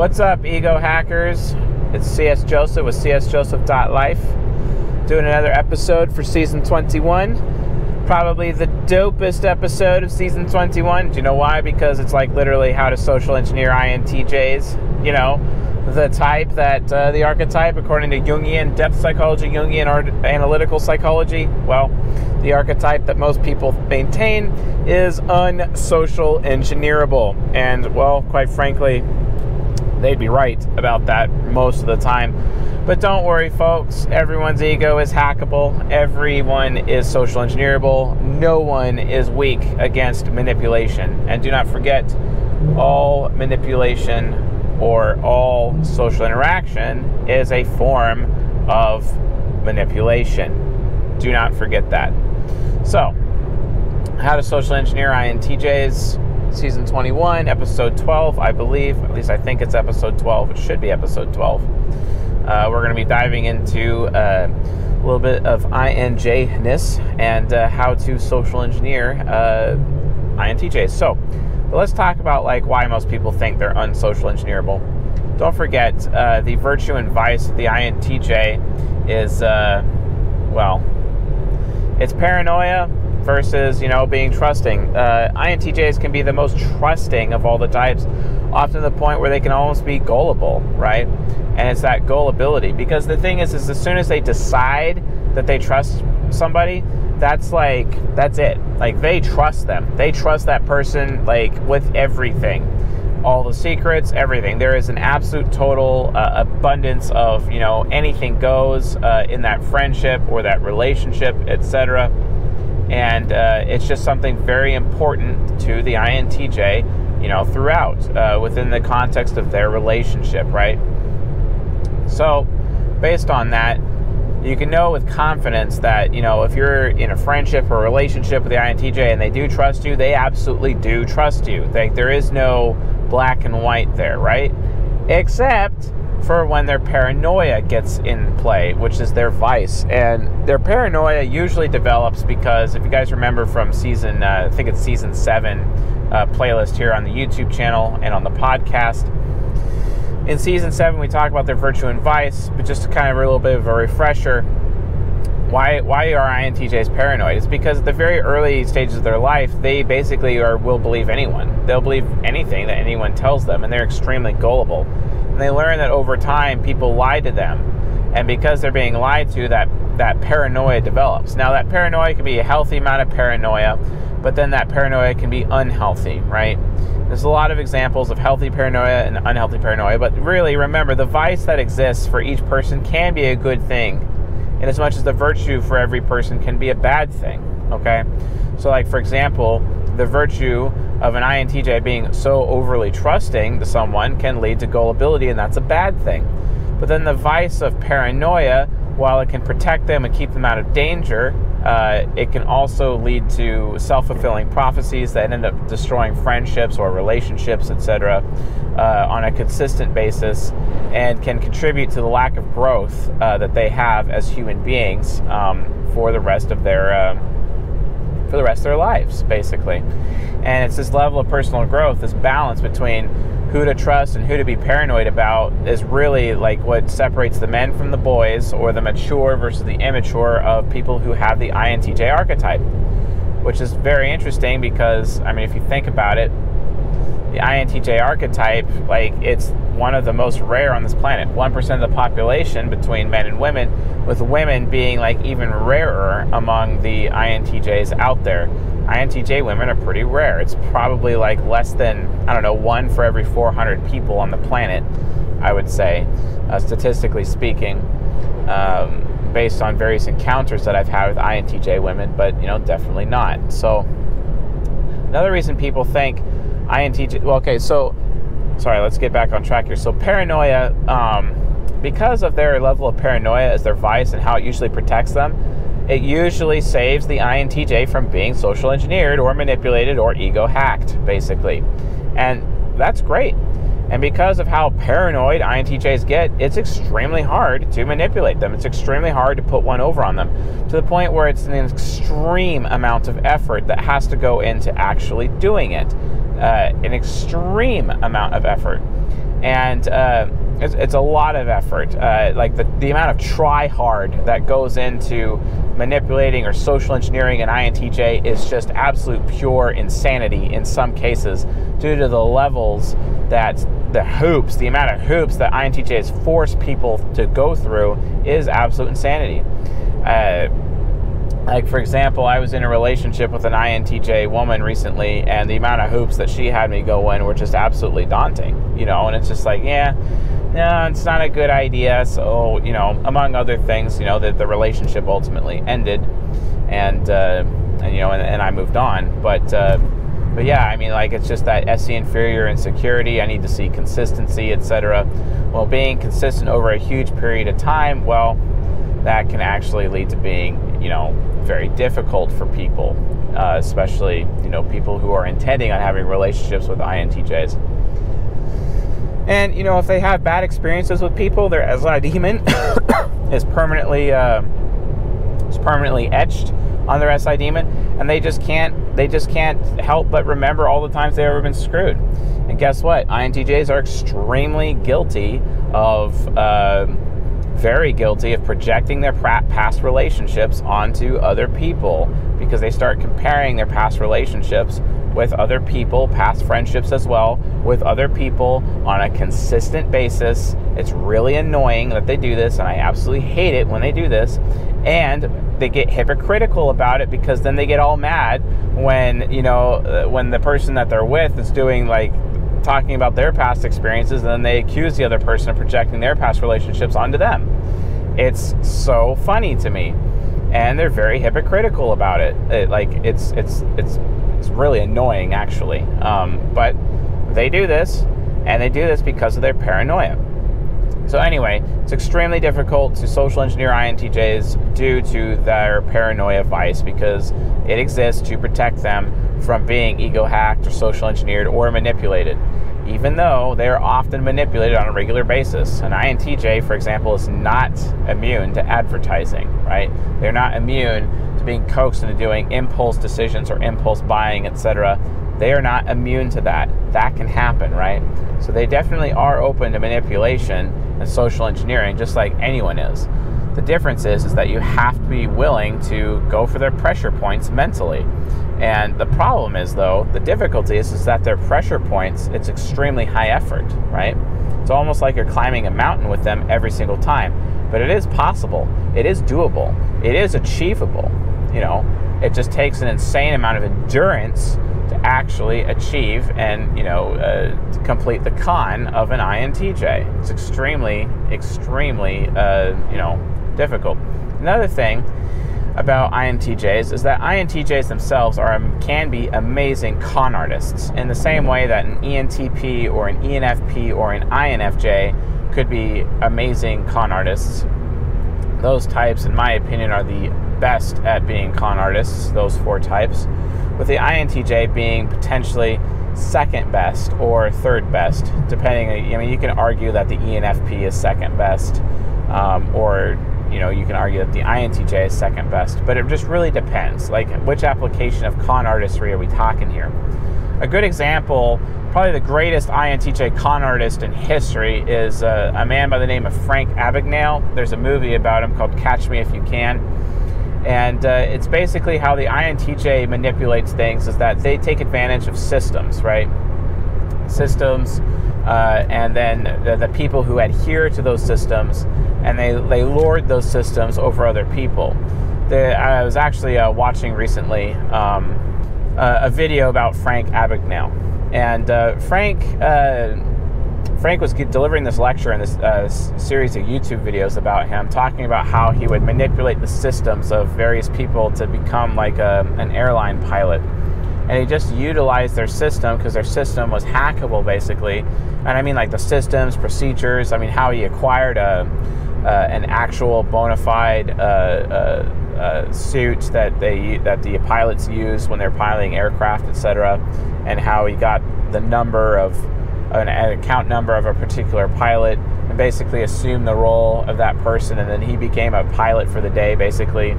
What's up, ego hackers? It's CS Joseph with csjoseph.life doing another episode for season 21. Probably the dopest episode of season 21. Do you know why? Because it's like literally how to social engineer INTJs. You know, the type that uh, the archetype, according to Jungian depth psychology, Jungian analytical psychology. Well, the archetype that most people maintain is unsocial engineerable. And, well, quite frankly, they'd be right about that most of the time. But don't worry, folks. Everyone's ego is hackable. Everyone is social engineerable. No one is weak against manipulation. And do not forget, all manipulation or all social interaction is a form of manipulation. Do not forget that. So, how to social engineer INTJs season 21, episode 12, I believe. At least I think it's episode 12. It should be episode 12. Uh, we're going to be diving into uh, a little bit of INJ-ness and uh, how to social engineer uh, INTJs. So, let's talk about like why most people think they're unsocial engineerable. Don't forget uh, the virtue and vice of the INTJ is uh, well, it's paranoia versus you know being trusting. Uh, INTJs can be the most trusting of all the types, often to the point where they can almost be gullible, right? And it's that gullibility because the thing is, is as soon as they decide that they trust somebody, that's like that's it. Like they trust them. They trust that person like with everything. All the secrets, everything. There is an absolute total uh, abundance of, you know, anything goes uh, in that friendship or that relationship, etc and uh, it's just something very important to the INTJ, you know, throughout uh, within the context of their relationship, right? So, based on that, you can know with confidence that you know if you're in a friendship or a relationship with the INTJ and they do trust you, they absolutely do trust you. Like there is no black and white there, right? Except for when their paranoia gets in play, which is their vice. And their paranoia usually develops because, if you guys remember from season, uh, I think it's season seven uh, playlist here on the YouTube channel and on the podcast. In season seven, we talk about their virtue and vice, but just to kind of a little bit of a refresher, why why are INTJs paranoid? It's because at the very early stages of their life, they basically are will believe anyone. They'll believe anything that anyone tells them, and they're extremely gullible they learn that over time people lie to them. And because they're being lied to that that paranoia develops. Now that paranoia can be a healthy amount of paranoia but then that paranoia can be unhealthy right? There's a lot of examples of healthy paranoia and unhealthy paranoia but really remember the vice that exists for each person can be a good thing in as much as the virtue for every person can be a bad thing okay? So like for example the virtue of an INTJ being so overly trusting to someone can lead to gullibility, and that's a bad thing. But then the vice of paranoia, while it can protect them and keep them out of danger, uh, it can also lead to self fulfilling prophecies that end up destroying friendships or relationships, etc., uh, on a consistent basis and can contribute to the lack of growth uh, that they have as human beings um, for the rest of their. For the rest of their lives, basically. And it's this level of personal growth, this balance between who to trust and who to be paranoid about is really like what separates the men from the boys or the mature versus the immature of people who have the INTJ archetype, which is very interesting because, I mean, if you think about it, the INTJ archetype, like it's one of the most rare on this planet. 1% of the population between men and women, with women being like even rarer among the INTJs out there. INTJ women are pretty rare. It's probably like less than, I don't know, one for every 400 people on the planet, I would say, uh, statistically speaking, um, based on various encounters that I've had with INTJ women, but, you know, definitely not. So, another reason people think INTJ. Well, okay, so sorry, let's get back on track here. So paranoia, um, because of their level of paranoia as their vice and how it usually protects them, it usually saves the INTJ from being social engineered or manipulated or ego hacked, basically. And that's great. And because of how paranoid INTJs get, it's extremely hard to manipulate them. It's extremely hard to put one over on them to the point where it's an extreme amount of effort that has to go into actually doing it. Uh, an extreme amount of effort. And uh, it's, it's, a lot of effort. Uh, like the, the amount of try hard that goes into manipulating or social engineering an INTJ is just absolute pure insanity in some cases due to the levels that the hoops, the amount of hoops that INTJs force people to go through is absolute insanity. Uh, like for example, I was in a relationship with an INTJ woman recently, and the amount of hoops that she had me go in were just absolutely daunting. You know, and it's just like, yeah, no, it's not a good idea. So you know, among other things, you know, that the relationship ultimately ended, and uh, and you know, and, and I moved on. But uh, but yeah, I mean, like it's just that SE inferior insecurity. I need to see consistency, etc. Well, being consistent over a huge period of time, well, that can actually lead to being, you know, very difficult for people, uh, especially you know people who are intending on having relationships with INTJs. And you know, if they have bad experiences with people, their SI demon is permanently uh, is permanently etched on their SI demon, and they just can't they just can't help but remember all the times they've ever been screwed. And guess what? INTJs are extremely guilty of. Uh, very guilty of projecting their past relationships onto other people because they start comparing their past relationships with other people, past friendships as well, with other people on a consistent basis. It's really annoying that they do this, and I absolutely hate it when they do this. And they get hypocritical about it because then they get all mad when, you know, uh, when the person that they're with is doing like talking about their past experiences and then they accuse the other person of projecting their past relationships onto them. It's so funny to me. And they're very hypocritical about it. it like it's it's it's it's really annoying actually. Um, but they do this and they do this because of their paranoia. So anyway, it's extremely difficult to social engineer INTJs due to their paranoia vice because it exists to protect them from being ego hacked or social engineered or manipulated, even though they are often manipulated on a regular basis. An INTJ, for example, is not immune to advertising, right? They're not immune being coaxed into doing impulse decisions or impulse buying, etc. They are not immune to that. That can happen, right? So they definitely are open to manipulation and social engineering, just like anyone is. The difference is, is that you have to be willing to go for their pressure points mentally. And the problem is, though, the difficulty is, is that their pressure points, it's extremely high effort, right? It's almost like you're climbing a mountain with them every single time. But it is possible. It is doable. It is achievable. You know, it just takes an insane amount of endurance to actually achieve and you know uh, complete the con of an INTJ. It's extremely, extremely uh, you know difficult. Another thing about INTJs is that INTJs themselves are can be amazing con artists in the same way that an ENTP or an ENFP or an INFJ could be amazing con artists. Those types, in my opinion, are the best at being con artists, those four types, with the INTJ being potentially second best or third best, depending. I mean, you can argue that the ENFP is second best, um, or you know, you can argue that the INTJ is second best, but it just really depends. Like, which application of con artistry are we talking here? A good example, probably the greatest INTJ con artist in history, is uh, a man by the name of Frank Abagnale. There's a movie about him called Catch Me If You Can. And uh, it's basically how the INTJ manipulates things is that they take advantage of systems, right? Systems, uh, and then the, the, people who adhere to those systems, and they, they lord those systems over other people. The, I was actually uh, watching recently um, a video about Frank Abagnale, and uh, Frank uh, Frank was delivering this lecture in this uh, series of YouTube videos about him, talking about how he would manipulate the systems of various people to become like a, an airline pilot. And he just utilized their system because their system was hackable, basically. And I mean, like the systems, procedures. I mean, how he acquired a, uh, an actual bona fide uh, suit that they that the pilots use when they're piloting aircraft, etc., and how he got the number of an, an account number of a particular pilot and basically assumed the role of that person. And then he became a pilot for the day, basically,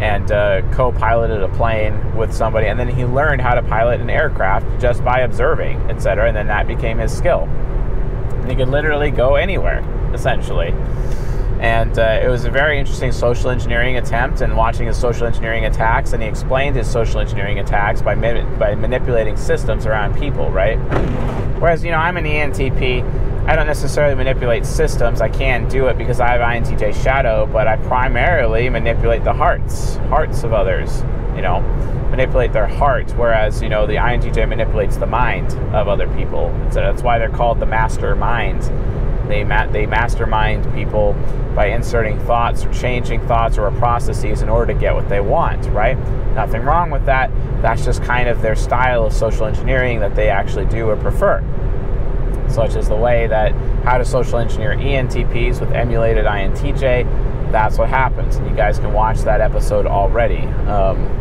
and uh, co piloted a plane with somebody. And then he learned how to pilot an aircraft just by observing, etc. And then that became his skill. And he could literally go anywhere, essentially. And uh, it was a very interesting social engineering attempt and watching his social engineering attacks. And he explained his social engineering attacks by, by manipulating systems around people, right? Whereas, you know, I'm an ENTP. I don't necessarily manipulate systems. I can do it because I have INTJ shadow, but I primarily manipulate the hearts, hearts of others, you know, manipulate their heart. Whereas, you know, the INTJ manipulates the mind of other people. So that's why they're called the mastermind they, ma- they mastermind people by inserting thoughts or changing thoughts or processes in order to get what they want, right? Nothing wrong with that. That's just kind of their style of social engineering that they actually do or prefer. Such as the way that how to social engineer ENTPs with emulated INTJ. That's what happens. And you guys can watch that episode already. Um,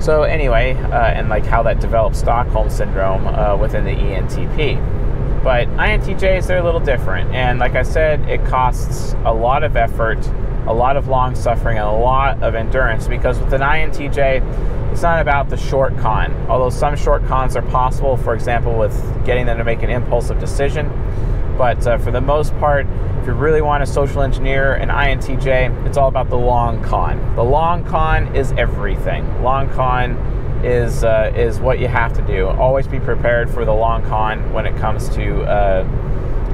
so, anyway, uh, and like how that develops Stockholm Syndrome uh, within the ENTP. But INTJs, they're a little different. And like I said, it costs a lot of effort, a lot of long suffering, and a lot of endurance because with an INTJ, it's not about the short con. Although some short cons are possible, for example, with getting them to make an impulsive decision. But uh, for the most part, if you really want a social engineer an INTJ, it's all about the long con. The long con is everything. Long con is uh, is what you have to do. Always be prepared for the long con when it comes to uh,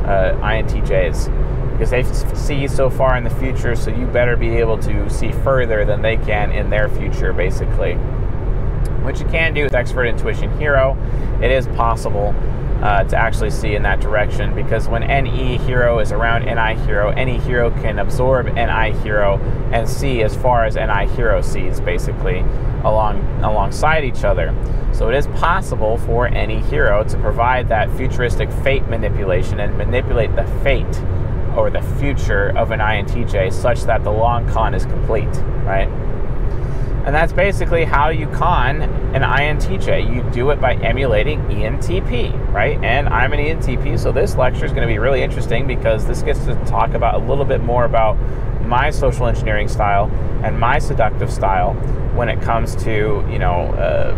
uh, INTJs because they see so far in the future, so you better be able to see further than they can in their future, basically. Which you can do with Extrovert Intuition Hero. It is possible uh, to actually see in that direction because when NE hero is around NI hero, NE hero can absorb NI hero and see as far as NI hero sees, basically along alongside each other. So it is possible for NE hero to provide that futuristic fate manipulation and manipulate the fate or the future of an INTJ such that the long con is complete, right? And that's basically how you con an INTJ. You do it by emulating ENTP, right? And I'm an ENTP, so this lecture is going to be really interesting because this gets to talk about a little bit more about my social engineering style and my seductive style when it comes to, you know, uh,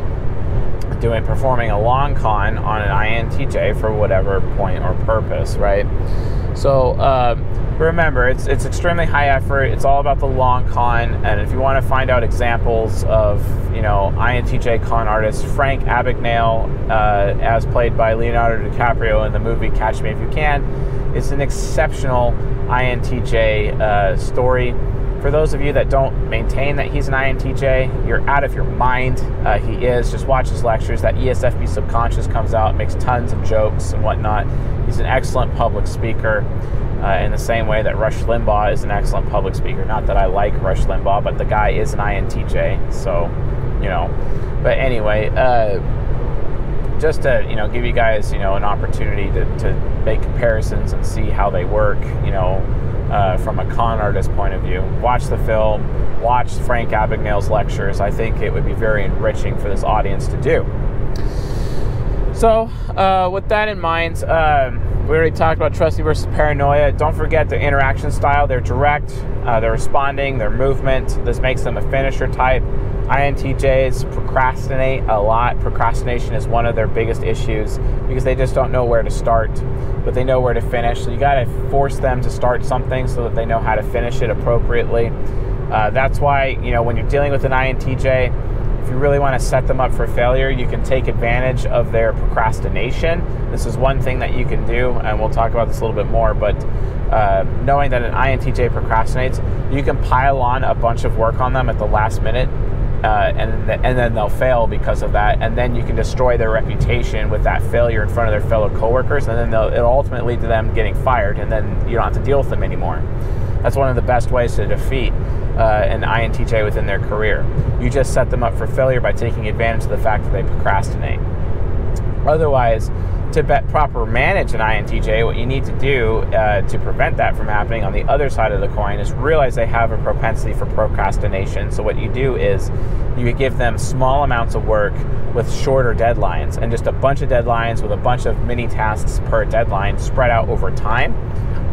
doing performing a long con on an INTJ for whatever point or purpose, right? So, uh, remember, it's it's extremely high effort. It's all about the long con, and if you want to find out examples of you know INTJ con artists, Frank Abagnale, uh, as played by Leonardo DiCaprio in the movie Catch Me If You Can, is an exceptional INTJ uh, story. For those of you that don't maintain that he's an INTJ, you're out of your mind. Uh, he is. Just watch his lectures. That ESFP subconscious comes out, makes tons of jokes and whatnot. He's an excellent public speaker uh, in the same way that Rush Limbaugh is an excellent public speaker. Not that I like Rush Limbaugh, but the guy is an INTJ, so you know. But anyway, uh, just to you know give you guys you know an opportunity to, to make comparisons and see how they work. You know. Uh, from a con artist point of view, watch the film, watch Frank Abagnale's lectures. I think it would be very enriching for this audience to do. So, uh, with that in mind, um, we already talked about trusty versus paranoia. Don't forget their interaction style. They're direct, uh, they're responding, their movement. This makes them a finisher type. INTJs procrastinate a lot. Procrastination is one of their biggest issues because they just don't know where to start, but they know where to finish. So you got to force them to start something so that they know how to finish it appropriately. Uh, that's why, you know, when you're dealing with an INTJ, you really want to set them up for failure, you can take advantage of their procrastination. This is one thing that you can do, and we'll talk about this a little bit more. But uh, knowing that an INTJ procrastinates, you can pile on a bunch of work on them at the last minute, uh, and th- and then they'll fail because of that, and then you can destroy their reputation with that failure in front of their fellow coworkers, and then it'll ultimately lead to them getting fired, and then you don't have to deal with them anymore. That's one of the best ways to defeat uh, an INTJ within their career. You just set them up for failure by taking advantage of the fact that they procrastinate. Otherwise, to bet proper manage an INTJ, what you need to do uh, to prevent that from happening on the other side of the coin is realize they have a propensity for procrastination. So, what you do is you give them small amounts of work with shorter deadlines and just a bunch of deadlines with a bunch of mini tasks per deadline spread out over time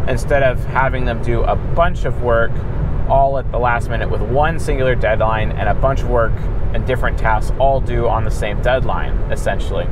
instead of having them do a bunch of work all at the last minute with one singular deadline and a bunch of work and different tasks all due on the same deadline, essentially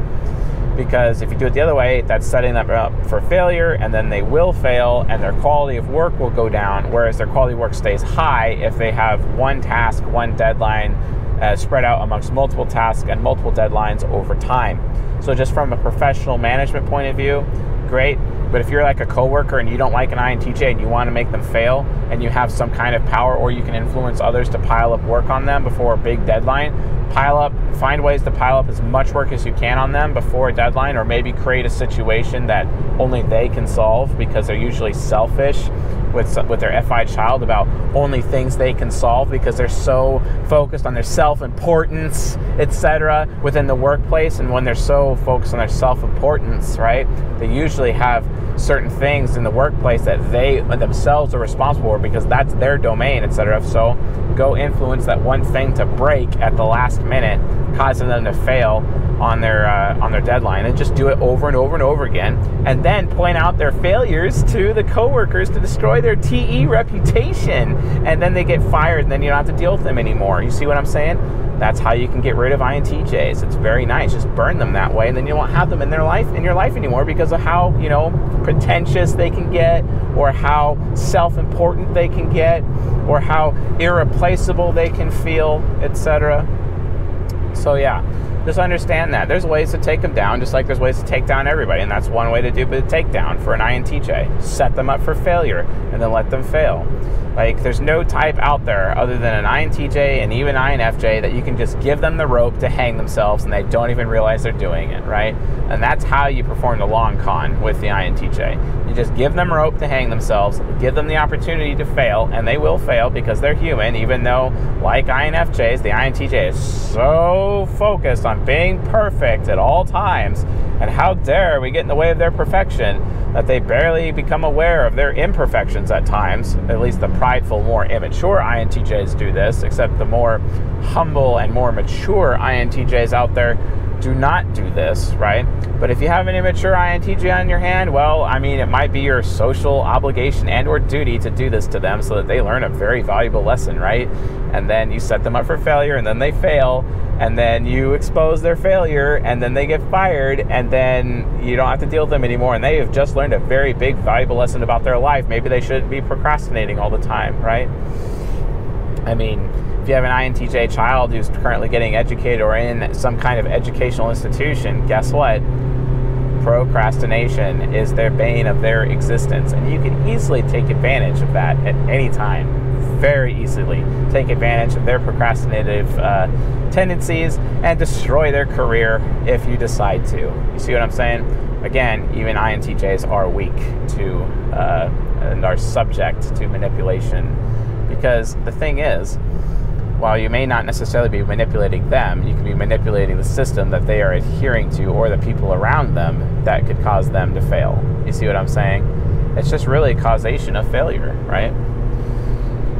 because if you do it the other way, that's setting them up for failure, and then they will fail, and their quality of work will go down. Whereas their quality of work stays high if they have one task, one deadline uh, spread out amongst multiple tasks and multiple deadlines over time. So, just from a professional management point of view, great. But if you're like a coworker and you don't like an INTJ and you want to make them fail and you have some kind of power or you can influence others to pile up work on them before a big deadline, pile up, find ways to pile up as much work as you can on them before a deadline or maybe create a situation that only they can solve because they're usually selfish with with their FI child about only things they can solve because they're so focused on their self-importance, etc. within the workplace and when they're so focused on their self-importance, right? They usually have certain things in the workplace that they themselves are responsible for because that's their domain, etc. So go influence that one thing to break at the last minute, causing them to fail on their uh, on their deadline, and just do it over and over and over again, and then point out their failures to the coworkers to destroy their TE reputation, and then they get fired, and then you don't have to deal with them anymore. You see what I'm saying? That's how you can get rid of INTJs. It's very nice. Just burn them that way, and then you won't have them in their life in your life anymore because of how you know pretentious they can get, or how self-important they can get, or how irreplaceable they can feel, etc. So yeah, just understand that there's ways to take them down, just like there's ways to take down everybody, and that's one way to do the takedown for an INTJ. Set them up for failure, and then let them fail. Like, there's no type out there other than an INTJ and even INFJ that you can just give them the rope to hang themselves and they don't even realize they're doing it, right? And that's how you perform the long con with the INTJ. You just give them rope to hang themselves, give them the opportunity to fail, and they will fail because they're human, even though, like INFJs, the INTJ is so focused on being perfect at all times. And how dare we get in the way of their perfection that they barely become aware of their imperfections at times, at least the prideful, more immature INTJs do this, except the more humble and more mature INTJs out there do not do this, right? But if you have an immature INTJ on your hand, well, I mean, it might be your social obligation and or duty to do this to them so that they learn a very valuable lesson, right? And then you set them up for failure and then they fail and then you expose their failure and then they get fired and then you don't have to deal with them anymore and they have just learned a very big valuable lesson about their life. Maybe they shouldn't be procrastinating all the time, right? I mean, if you have an INTJ child who's currently getting educated or in some kind of educational institution, guess what? Procrastination is their bane of their existence. And you can easily take advantage of that at any time. Very easily take advantage of their procrastinative uh, tendencies and destroy their career if you decide to. You see what I'm saying? Again, even INTJs are weak to uh, and are subject to manipulation because the thing is, while you may not necessarily be manipulating them, you can be manipulating the system that they are adhering to or the people around them that could cause them to fail. You see what I'm saying? It's just really causation of failure, right?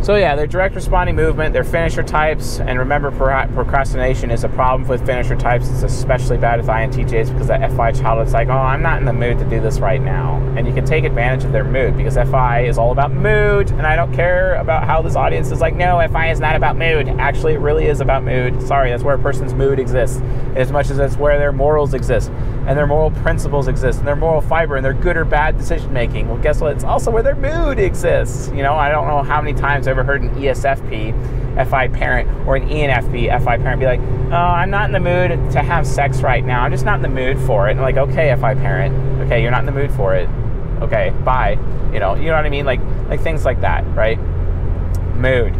So yeah, they're direct responding movement, they're finisher types, and remember procrastination is a problem with finisher types. It's especially bad with INTJs because that FI child is like, oh, I'm not in the mood to do this right now. And you can take advantage of their mood because FI is all about mood, and I don't care about how this audience is like, no, FI is not about mood. Actually, it really is about mood. Sorry, that's where a person's mood exists, as much as it's where their morals exist, and their moral principles exist, and their moral fiber, and their good or bad decision making. Well, guess what? It's also where their mood exists. You know, I don't know how many times I've ever heard an ESFP FI parent or an ENFP FI parent be like, "Oh, I'm not in the mood to have sex right now. I'm just not in the mood for it." And like, "Okay, FI parent. Okay, you're not in the mood for it. Okay, bye." You know, you know what I mean? Like like things like that, right? Mood.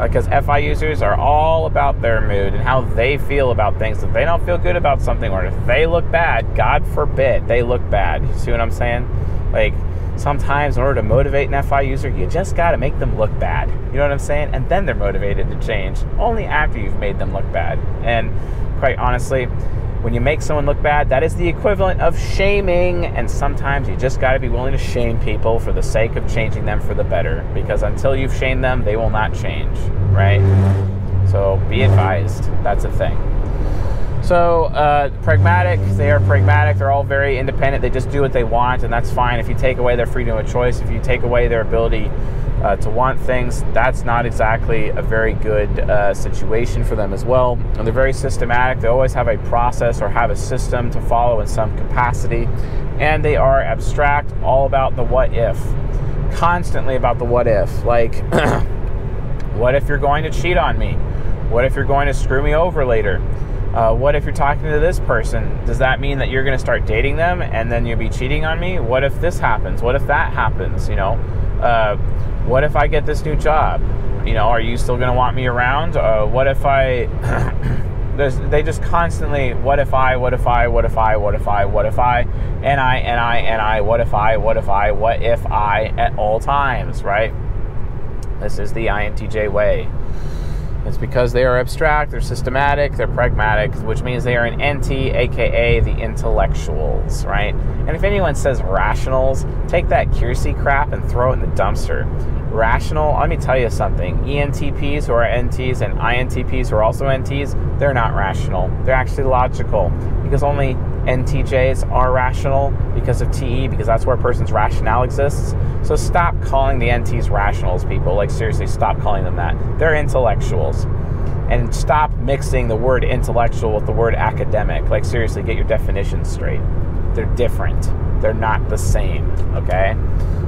Because FI users are all about their mood and how they feel about things. If they don't feel good about something or if they look bad, God forbid they look bad. You see what I'm saying? Like, sometimes in order to motivate an FI user, you just got to make them look bad. You know what I'm saying? And then they're motivated to change only after you've made them look bad. And quite honestly, When you make someone look bad, that is the equivalent of shaming. And sometimes you just got to be willing to shame people for the sake of changing them for the better. Because until you've shamed them, they will not change, right? So be advised. That's a thing. So, uh, pragmatic, they are pragmatic. They're all very independent. They just do what they want, and that's fine. If you take away their freedom of choice, if you take away their ability uh, to want things, that's not exactly a very good uh, situation for them as well. And they're very systematic. They always have a process or have a system to follow in some capacity. And they are abstract, all about the what if. Constantly about the what if. Like, what if you're going to cheat on me? What if you're going to screw me over later? Uh, what if you're talking to this person? Does that mean that you're going to start dating them and then you'll be cheating on me? What if this happens? What if that happens? You know, uh, what if I get this new job? You know, are you still going to want me around? Uh, what if I? they just constantly, what if I? What if I? What if I? What if I? What if I? And I and I and I. What if I? What if I? What if I? At all times, right? This is the INTJ way. It's because they are abstract, they're systematic, they're pragmatic, which means they are an NT, aka the intellectuals, right? And if anyone says rationals, take that Keirsey crap and throw it in the dumpster. Rational, let me tell you something. ENTPs who are NTs and INTPs who are also NTs, they're not rational. They're actually logical because only NTJs are rational because of TE, because that's where a person's rationale exists. So stop calling the NTs rationals, people. Like, seriously, stop calling them that. They're intellectuals. And stop mixing the word intellectual with the word academic. Like, seriously, get your definitions straight. They're different, they're not the same, okay?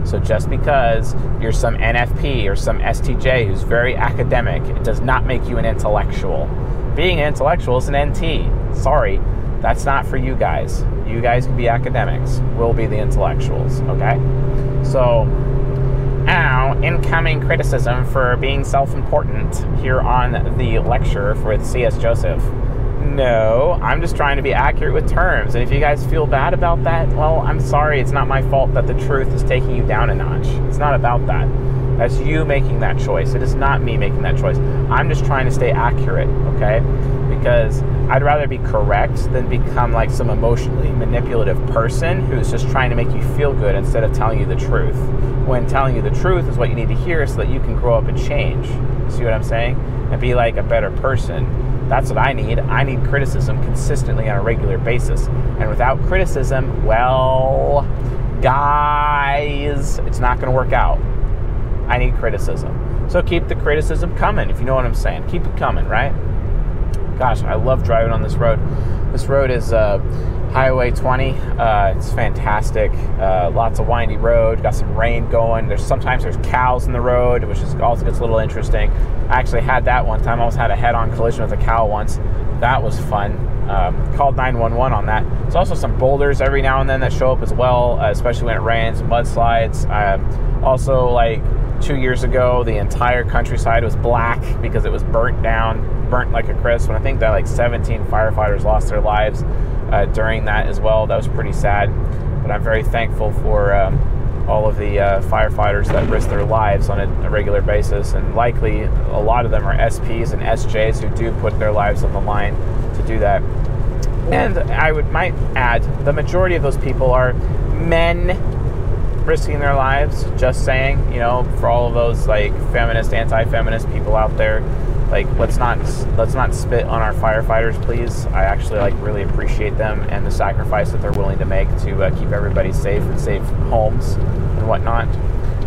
So just because you're some NFP or some STJ who's very academic, it does not make you an intellectual. Being an intellectual is an NT. Sorry, that's not for you guys. You guys can be academics. We'll be the intellectuals, okay? So, now, incoming criticism for being self important here on the lecture with C.S. Joseph. No, I'm just trying to be accurate with terms. And if you guys feel bad about that, well, I'm sorry. It's not my fault that the truth is taking you down a notch. It's not about that. That's you making that choice. It is not me making that choice. I'm just trying to stay accurate, okay? Because I'd rather be correct than become like some emotionally manipulative person who's just trying to make you feel good instead of telling you the truth. When telling you the truth is what you need to hear so that you can grow up and change. See what I'm saying? And be like a better person. That's what I need. I need criticism consistently on a regular basis. And without criticism, well, guys, it's not going to work out. I need criticism. So keep the criticism coming, if you know what I'm saying. Keep it coming, right? Gosh, I love driving on this road. This road is uh, Highway 20. Uh, it's fantastic. Uh, lots of windy road. Got some rain going. There's sometimes there's cows in the road, which is also gets a little interesting. I actually had that one time. I almost had a head-on collision with a cow once. That was fun. Um, called 911 on that. There's also some boulders every now and then that show up as well, uh, especially when it rains, mudslides. Um, also, like two years ago, the entire countryside was black because it was burnt down burnt like a crisp. And I think that like 17 firefighters lost their lives uh, during that as well. That was pretty sad. But I'm very thankful for um, all of the uh, firefighters that risk their lives on a, a, regular basis. And likely a lot of them are SPs and SJs who do put their lives on the line to do that. And I would might add the majority of those people are men risking their lives. Just saying, you know, for all of those like feminist, anti-feminist people out there like let's not let's not spit on our firefighters please i actually like really appreciate them and the sacrifice that they're willing to make to uh, keep everybody safe and safe homes and whatnot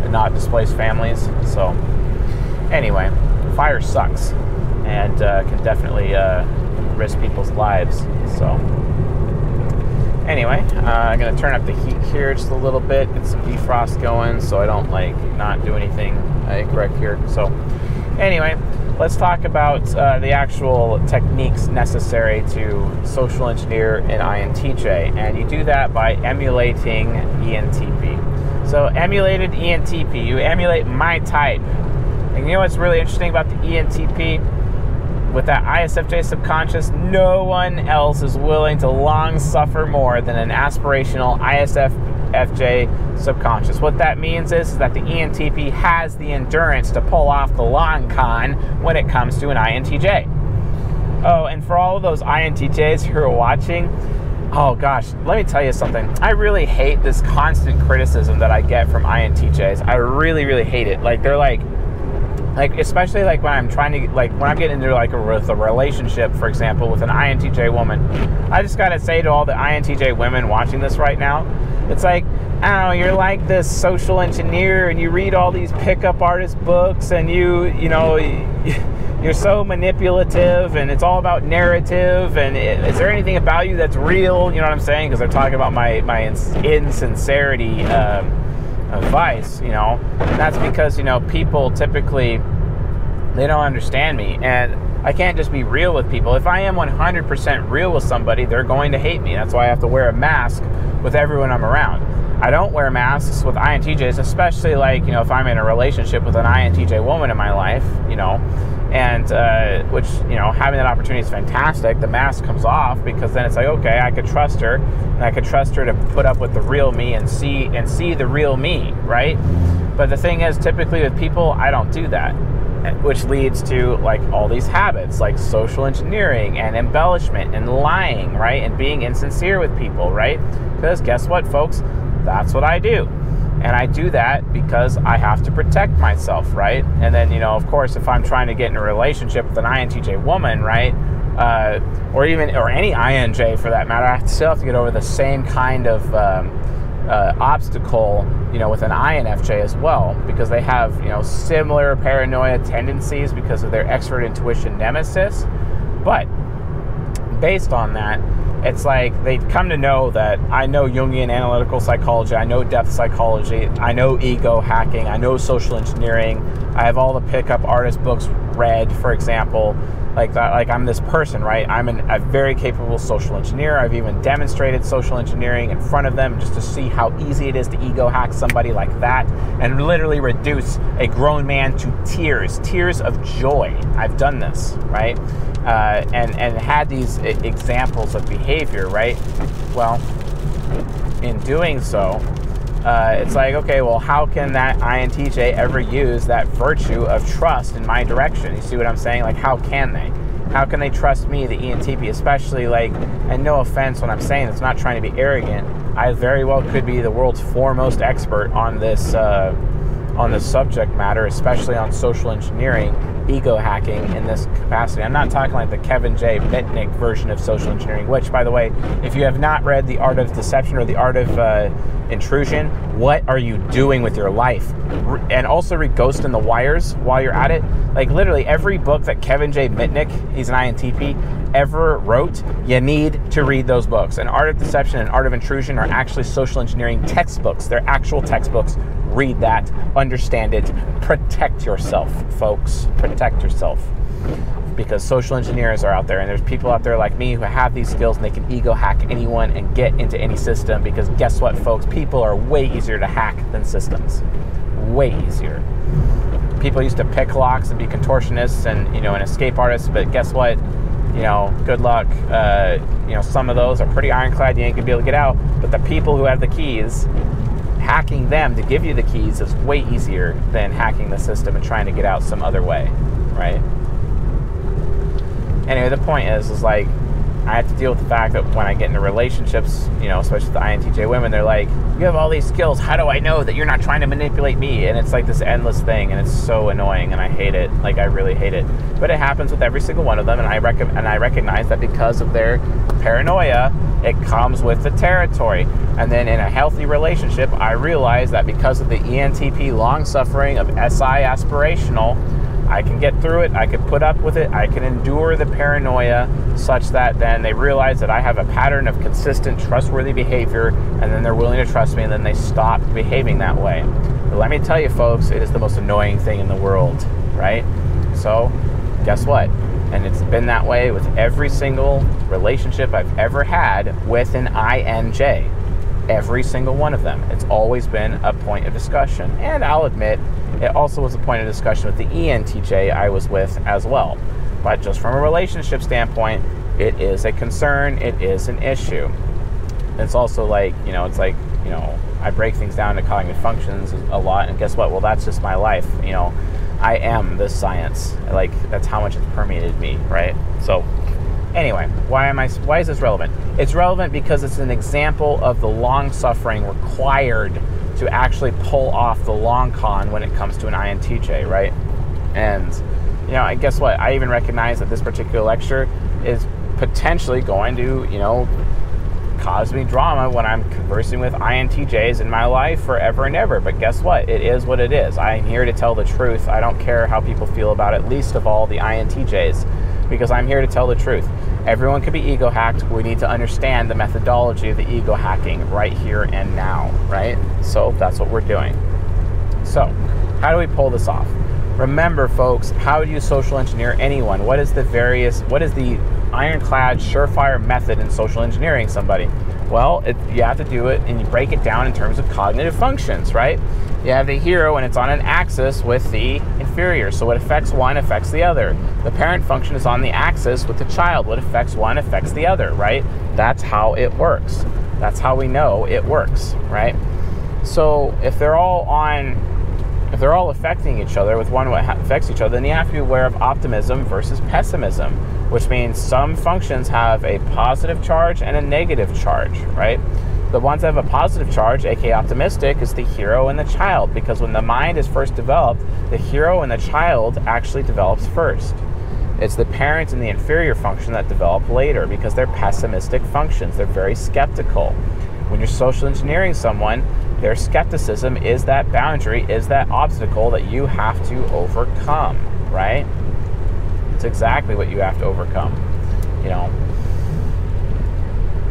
and not displace families so anyway fire sucks and uh, can definitely uh, risk people's lives so anyway uh, i'm to turn up the heat here just a little bit get some defrost going so i don't like not do anything incorrect here so anyway let's talk about uh, the actual techniques necessary to social engineer an INTJ. And you do that by emulating ENTP. So, emulated ENTP, you emulate my type. And you know what's really interesting about the ENTP? With that ISFJ subconscious, no one else is willing to long suffer more than an aspirational ISF FJ subconscious. What that means is, is that the ENTP has the endurance to pull off the long con when it comes to an INTJ. Oh, and for all of those INTJs who are watching, oh gosh, let me tell you something. I really hate this constant criticism that I get from INTJs. I really, really hate it. Like they're like, like especially like when I'm trying to like when I'm getting into like a, with a relationship, for example, with an INTJ woman. I just gotta say to all the INTJ women watching this right now, it's like oh, you're like this social engineer and you read all these pickup artist books and you, you know, you're so manipulative and it's all about narrative and is there anything about you that's real? You know what I'm saying? Because they're talking about my, my insincerity um, advice, you know. And that's because, you know, people typically, they don't understand me. And I can't just be real with people. If I am 100% real with somebody, they're going to hate me. That's why I have to wear a mask with everyone I'm around. I don't wear masks with INTJs, especially like, you know, if I'm in a relationship with an INTJ woman in my life, you know, and uh, which, you know, having that opportunity is fantastic. The mask comes off because then it's like, okay, I could trust her and I could trust her to put up with the real me and see and see the real me, right? But the thing is, typically with people, I don't do that which leads to like all these habits like social engineering and embellishment and lying right and being insincere with people right because guess what folks that's what I do. And I do that because I have to protect myself, right? And then, you know, of course, if I'm trying to get in a relationship with an INTJ woman, right? Uh, or even, or any INJ for that matter, I still have to get over the same kind of um, uh, obstacle, you know, with an INFJ as well, because they have, you know, similar paranoia tendencies because of their extrovert intuition nemesis. But based on that, it's like they come to know that I know Jungian analytical psychology, I know depth psychology, I know ego hacking, I know social engineering, I have all the pickup artist books read, for example. Like that, like I'm this person, right? I'm an, a very capable social engineer. I've even demonstrated social engineering in front of them just to see how easy it is to ego hack somebody like that and literally reduce a grown man to tears, tears of joy. I've done this, right? uh, and and had these examples of behavior, right? Well, in doing so, uh, it's like, okay, well, how can that INTJ ever use that virtue of trust in my direction? You see what I'm saying? Like, how can they? How can they trust me, the ENTP, especially like, and no offense when I'm saying it's not trying to be arrogant. I very well could be the world's foremost expert on this uh, on this subject matter, especially on social engineering ego hacking in this capacity. I'm not talking like the Kevin J. Mitnick version of social engineering, which, by the way, if you have not read The Art of Deception or The Art of uh, Intrusion, what are you doing with your life? And also read Ghost in the Wires while you're at it. Like literally every book that Kevin J. Mitnick, he's an INTP, ever wrote, you need to read those books. And Art of Deception and Art of Intrusion are actually social engineering textbooks. They're actual textbooks read that, understand it, protect yourself, folks. Protect yourself. Because social engineers are out there, and there's people out there like me who have these skills and they can ego hack anyone and get into any system. Because guess what, folks? People are way easier to hack than systems. Way easier. People used to pick locks and be contortionists and you know and escape artists, but guess what? you know, good luck. Uh, you know, some of those are pretty ironclad. You ain't gonna be able to get out. But the people who have the keys hacking them to give you the keys is way easier than hacking the system and trying to get out some other way, right? Anyway, the point is, is like I have to deal with the fact that when I get into relationships, you know, especially with the INTJ women, they're like, "You have all these skills. How do I know that you're not trying to manipulate me?" And it's like this endless thing, and it's so annoying, and I hate it. Like I really hate it. But it happens with every single one of them, and I rec- and I recognize that because of their paranoia, it comes with the territory. And then in a healthy relationship, I realize that because of the ENTP long suffering of SI aspirational I can get through it, I can put up with it, I can endure the paranoia such that then they realize that I have a pattern of consistent, trustworthy behavior, and then they're willing to trust me, and then they stop behaving that way. But let me tell you, folks, it is the most annoying thing in the world, right? So, guess what? And it's been that way with every single relationship I've ever had with an INJ. Every single one of them. It's always been a point of discussion. And I'll admit, it also was a point of discussion with the ENTJ I was with as well. But just from a relationship standpoint, it is a concern, it is an issue. It's also like, you know, it's like, you know, I break things down to cognitive functions a lot, and guess what? Well, that's just my life. You know, I am this science. Like, that's how much it's permeated me, right? So, Anyway, why am I? Why is this relevant? It's relevant because it's an example of the long suffering required to actually pull off the long con when it comes to an INTJ, right? And you know, I guess what I even recognize that this particular lecture is potentially going to, you know, cause me drama when I'm conversing with INTJs in my life forever and ever. But guess what? It is what it is. I'm here to tell the truth. I don't care how people feel about it, least of all the INTJs, because I'm here to tell the truth. Everyone can be ego hacked. We need to understand the methodology of the ego hacking right here and now, right? So that's what we're doing. So, how do we pull this off? Remember, folks, how do you social engineer anyone? What is the various, what is the ironclad, surefire method in social engineering somebody? Well, it, you have to do it and you break it down in terms of cognitive functions, right? You have the hero and it's on an axis with the inferior. So what affects one affects the other. The parent function is on the axis with the child. What affects one affects the other, right? That's how it works. That's how we know it works, right? So if they're all on if they're all affecting each other with one what affects each other, then you have to be aware of optimism versus pessimism, which means some functions have a positive charge and a negative charge, right? The ones that have a positive charge, aka optimistic, is the hero and the child, because when the mind is first developed, the hero and the child actually develops first. It's the parent and the inferior function that develop later because they're pessimistic functions. They're very skeptical. When you're social engineering someone, their skepticism is that boundary, is that obstacle that you have to overcome, right? It's exactly what you have to overcome. You know,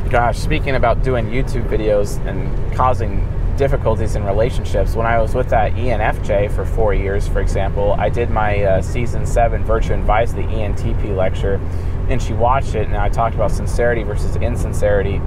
gosh, speaking about doing YouTube videos and causing difficulties in relationships, when I was with that ENFJ for four years, for example, I did my uh, season seven Virtue and Vice, the ENTP lecture, and she watched it, and I talked about sincerity versus insincerity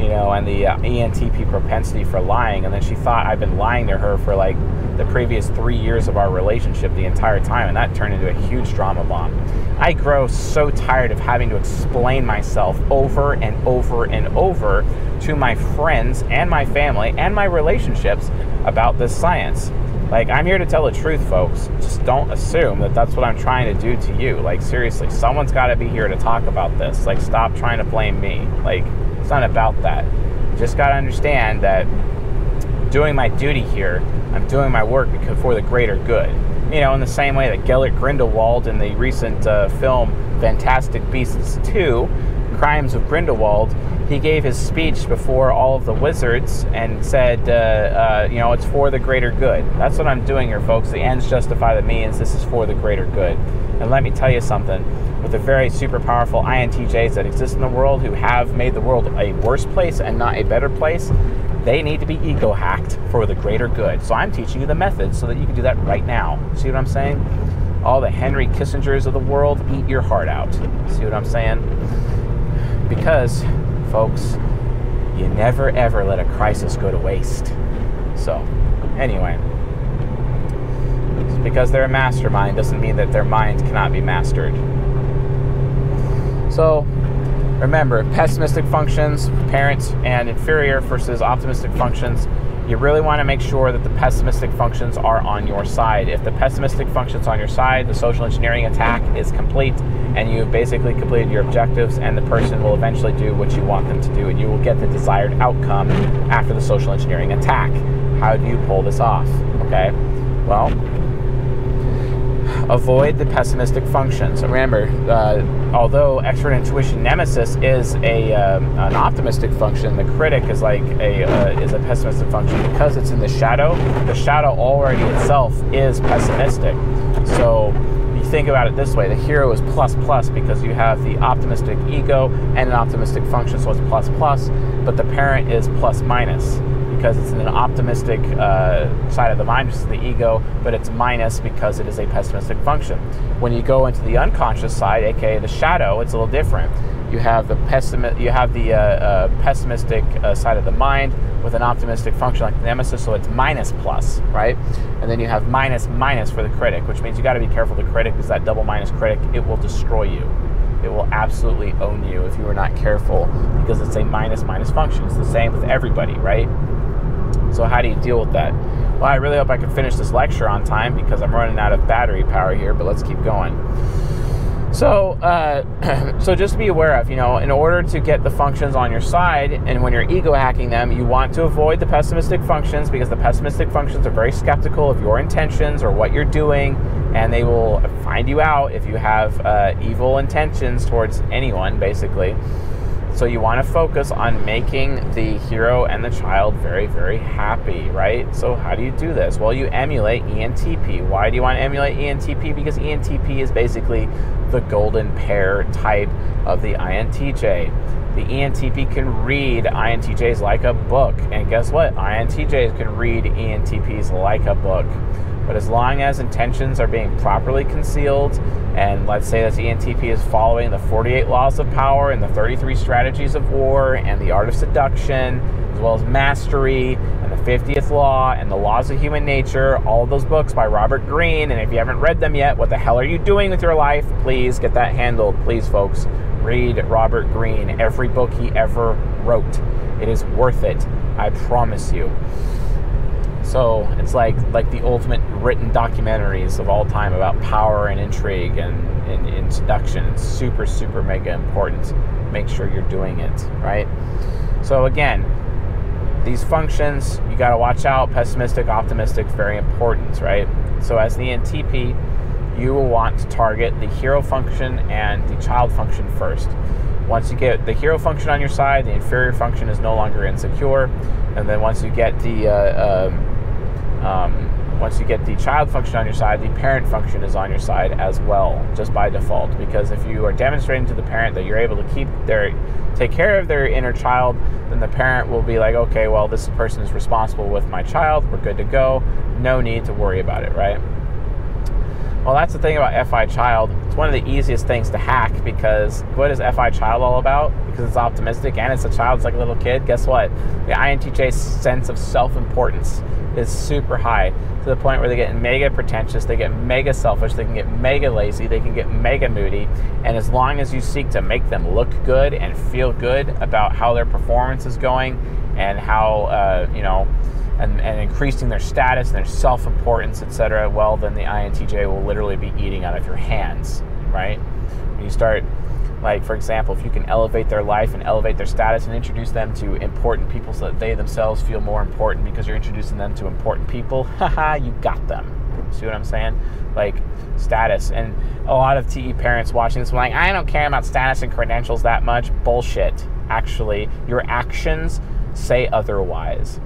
you know, and the uh, ENTP propensity for lying. And then she thought I'd been lying to her for like the previous three years of our relationship the entire time, and that turned into a huge drama bomb. I grow so tired of having to explain myself over and over and over to my friends and my family and my relationships about this science. Like, I'm here to tell the truth, folks. Just don't assume that that's what I'm trying to do to you. Like, seriously, someone's got to be here to talk about this. Like, stop trying to blame me. Like, it's not about that. Just got to understand that doing my duty here, I'm doing my work because for the greater good. You know, in the same way that Gellert Grindelwald in the recent uh, film Fantastic Beasts 2, Crimes of Grindelwald, he gave his speech before all of the wizards and said, uh, uh, you know, it's for the greater good. That's what I'm doing here, folks. The ends justify the means. This is for the greater good. And let me tell you something with the very super powerful INTJs that exist in the world who have made the world a worse place and not a better place, they need to be ego hacked for the greater good. So I'm teaching you the method so that you can do that right now. See what I'm saying? All the Henry Kissingers of the world, eat your heart out. See what I'm saying? Because, folks, you never ever let a crisis go to waste. So, anyway, because they're a mastermind doesn't mean that their mind cannot be mastered. So remember, pessimistic functions, parent and inferior versus optimistic functions. You really want to make sure that the pessimistic functions are on your side. If the pessimistic functions are on your side, the social engineering attack is complete and you've basically completed your objectives and the person will eventually do what you want them to do and you will get the desired outcome after the social engineering attack. How do you pull this off? Okay? Well, avoid the pessimistic functions. Remember, uh, although extrovert intuition nemesis is a um, an optimistic function, the critic is like a uh, is a pessimistic function because it's in the shadow. The shadow already itself is pessimistic. So you think about it this way: the hero is plus plus because you have the optimistic ego and an optimistic function, so it's plus plus. But the parent is plus minus because it's an optimistic uh, side of the mind, which is the ego, but it's minus because it is a pessimistic function. When you go into the unconscious side, aka the shadow, it's a little different. You have the you have the uh, uh, pessimistic uh, side of the mind with an optimistic function like the nemesis, so it's minus plus, right? And then you have minus minus for the critic, which means you got to be careful. The critic is that double minus critic; it will destroy you it will absolutely own you if you are not careful because it's a minus minus function. It's the same with everybody, right? So, how do you deal with that? Well, I really hope I can finish this lecture on time because I'm running out of battery power here, but let's keep going. So, uh, so just be aware of, you know, in order to get the functions on your side, and when you're ego hacking them, you want to avoid the pessimistic functions because the pessimistic functions are very skeptical of your intentions or what you're doing, and they will find you out if you have uh, evil intentions towards anyone, basically. So you want to focus on making the hero and the child very, very happy, right? So how do you do this? Well, you emulate ENTP. Why do you want to emulate ENTP? Because ENTP is basically the golden pair type of the INTJ. The ENTP can read INTJs like a book. And guess what? INTJs can read ENTPs like a book. But as long as intentions are being properly concealed, and let's say that the ENTP is following the 48 laws of power and the 33 strategies of war and the art of seduction, as well as mastery and the 50th law and the laws of human nature, all of those books by Robert Greene. And if you haven't read them yet, what the hell are you doing with your life? Please get that handled. Please, folks, read Robert Greene, every book he ever wrote. It is worth it. I promise you. So it's like like the ultimate written documentaries of all time about power and intrigue and, and, and seduction. It's super super mega important. Make sure you're doing it right. So again, these functions you got to watch out. Pessimistic, optimistic, very important, right? So as the ENTP, you will want to target the hero function and the child function first. Once you get the hero function on your side, the inferior function is no longer insecure. And then once you get the uh, um, um, once you get the child function on your side, the parent function is on your side as well, just by default. Because if you are demonstrating to the parent that you're able to keep their, take care of their inner child, then the parent will be like, okay, well, this person is responsible with my child. We're good to go. No need to worry about it, right? Well, that's the thing about FI Child. It's one of the easiest things to hack because what is FI Child all about? Because it's optimistic and it's a child, it's like a little kid. Guess what? The INTJ sense of self importance is super high to the point where they get mega pretentious, they get mega selfish, they can get mega lazy, they can get mega moody. And as long as you seek to make them look good and feel good about how their performance is going and how, uh, you know, and, and increasing their status and their self importance, etc., well, then the INTJ will literally be eating out of your hands, right? When you start, like, for example, if you can elevate their life and elevate their status and introduce them to important people so that they themselves feel more important because you're introducing them to important people, haha, you got them. See what I'm saying? Like, status. And a lot of TE parents watching this, like, I don't care about status and credentials that much. Bullshit. Actually, your actions say otherwise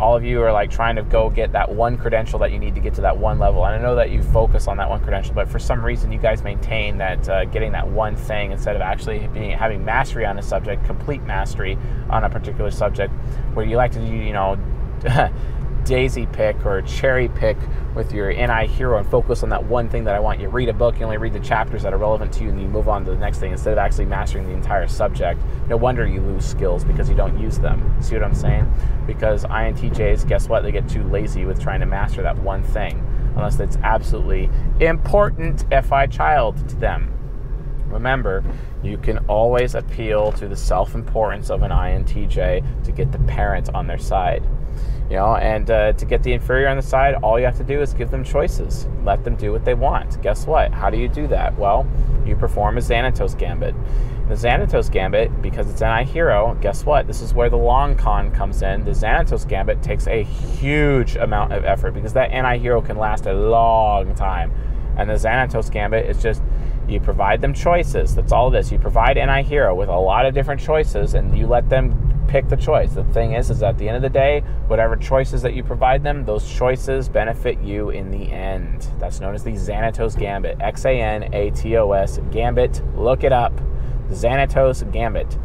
all of you are like trying to go get that one credential that you need to get to that one level. And I know that you focus on that one credential, but for some reason you guys maintain that uh, getting that one thing instead of actually being having mastery on a subject, complete mastery on a particular subject, where you like to you know daisy pick or cherry pick with your NI hero and focus on that one thing that I want you. Read a book, you only read the chapters that are relevant to you, and you move on to the next thing instead of actually mastering the entire subject. No wonder you lose skills because you don't use them. See what I'm saying? Because INTJs, guess what? They get too lazy with trying to master that one thing, unless it's absolutely important FI child to them. Remember, you can always appeal to the self importance of an INTJ to get the parent on their side. You know, and uh, to get the inferior on the side, all you have to do is give them choices. Let them do what they want. Guess what? How do you do that? Well, you perform a Xanatos Gambit. The Xanatos Gambit, because it's NI Hero, guess what? This is where the long con comes in. The Xanatos Gambit takes a huge amount of effort because that NI Hero can last a long time. And the Xanatos Gambit is just you provide them choices. That's all it is. You provide NI Hero with a lot of different choices and you let them pick the choice. The thing is, is at the end of the day, whatever choices that you provide them, those choices benefit you in the end. That's known as the Xanatos Gambit. X A N A T O S Gambit. Look it up. Xanatos Gambit.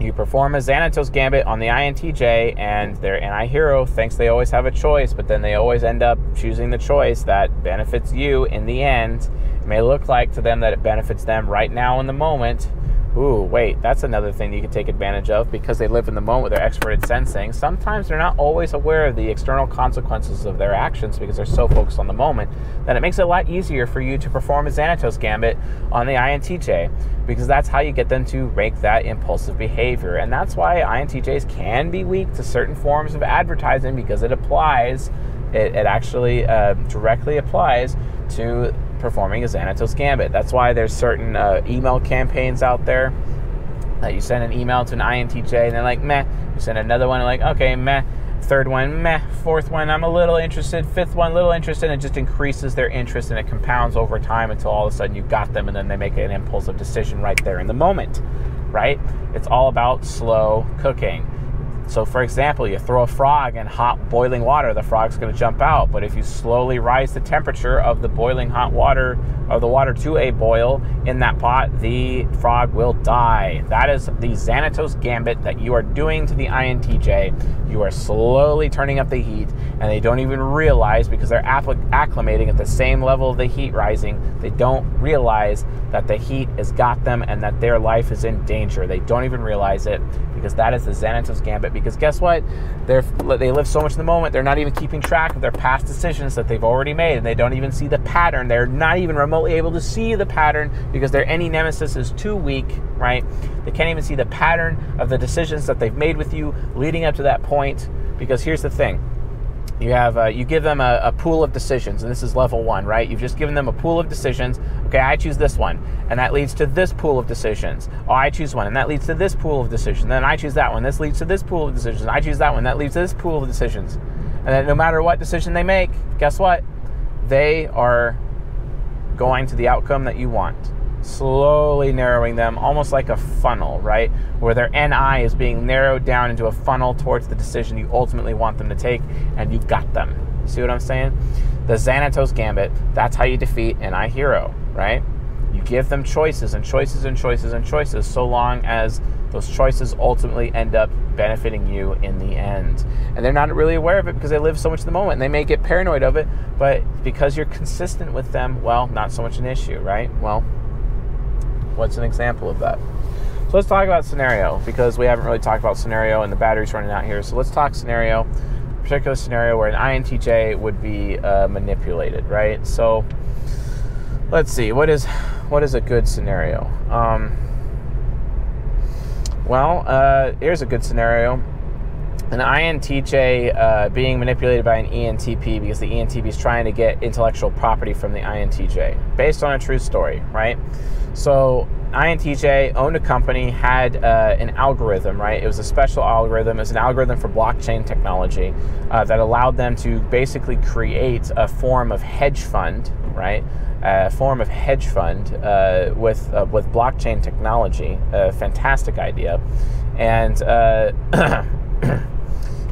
You perform a Xanatos Gambit on the INTJ, and their NI hero thinks they always have a choice, but then they always end up choosing the choice that benefits you in the end. It may look like to them that it benefits them right now in the moment, Ooh, wait, that's another thing you can take advantage of because they live in the moment they're expert at sensing. Sometimes they're not always aware of the external consequences of their actions because they're so focused on the moment that it makes it a lot easier for you to perform a Xanatos Gambit on the INTJ because that's how you get them to make that impulsive behavior. And that's why INTJs can be weak to certain forms of advertising because it applies, it, it actually uh, directly applies to performing a Xanatos Gambit. That's why there's certain uh, email campaigns out there that you send an email to an INTJ and they're like, meh. You send another one, like, okay, meh. Third one, meh. Fourth one, I'm a little interested. Fifth one, little interested. And it just increases their interest and it compounds over time until all of a sudden you've got them and then they make an impulsive decision right there in the moment, right? It's all about slow cooking. So, for example, you throw a frog in hot boiling water, the frog's going to jump out. But if you slowly rise the temperature of the boiling hot water, of the water to a boil in that pot, the frog will die. That is the Xanatos gambit that you are doing to the INTJ. You are slowly turning up the heat, and they don't even realize because they're acclimating at the same level of the heat rising. They don't realize that the heat has got them and that their life is in danger. They don't even realize it because that is the Xanatos Gambit. Because guess what? They're, they live so much in the moment, they're not even keeping track of their past decisions that they've already made, and they don't even see the pattern. They're not even remotely able to see the pattern because their NE nemesis is too weak, right? They can't even see the pattern of the decisions that they've made with you leading up to that point. Because here's the thing you have uh, you give them a, a, pool of decisions and this is level one right? You've just given them a pool of decisions. Okay i choose this one and that leads to this pool of decisions. Oh i choose one and that leads to this pool of decisions. Then i choose that one. This leads to this pool of decisions. I choose that one. That leads to this pool of decisions. And then no matter what decision they make guess what? They are going to the outcome that you want slowly narrowing them almost like a funnel, right? Where their NI is being narrowed down into a funnel towards the decision you ultimately want them to take, and you got them. See what I'm saying? The Xanatos Gambit, that's how you defeat NI Hero, right? You give them choices and choices and choices and choices so long as those choices ultimately end up benefiting you in the end. And they're not really aware of it because they live so much in the moment. And they may get paranoid of it, but because you're consistent with them, well, not so much an issue, right? Well, What's an example of that? So let's talk about scenario because we haven't really talked about scenario and the battery's running out here. So let's talk scenario, particular scenario where an INTJ would be uh, manipulated, right? So let's see what is what is a good scenario. Um, well, uh, here's a good scenario. An INTJ uh, being manipulated by an ENTP because the ENTP is trying to get intellectual property from the INTJ, based on a true story, right? So INTJ owned a company, had uh, an algorithm, right? It was a special algorithm. It was an algorithm for blockchain technology uh, that allowed them to basically create a form of hedge fund, right? A form of hedge fund uh, with uh, with blockchain technology. A fantastic idea, and.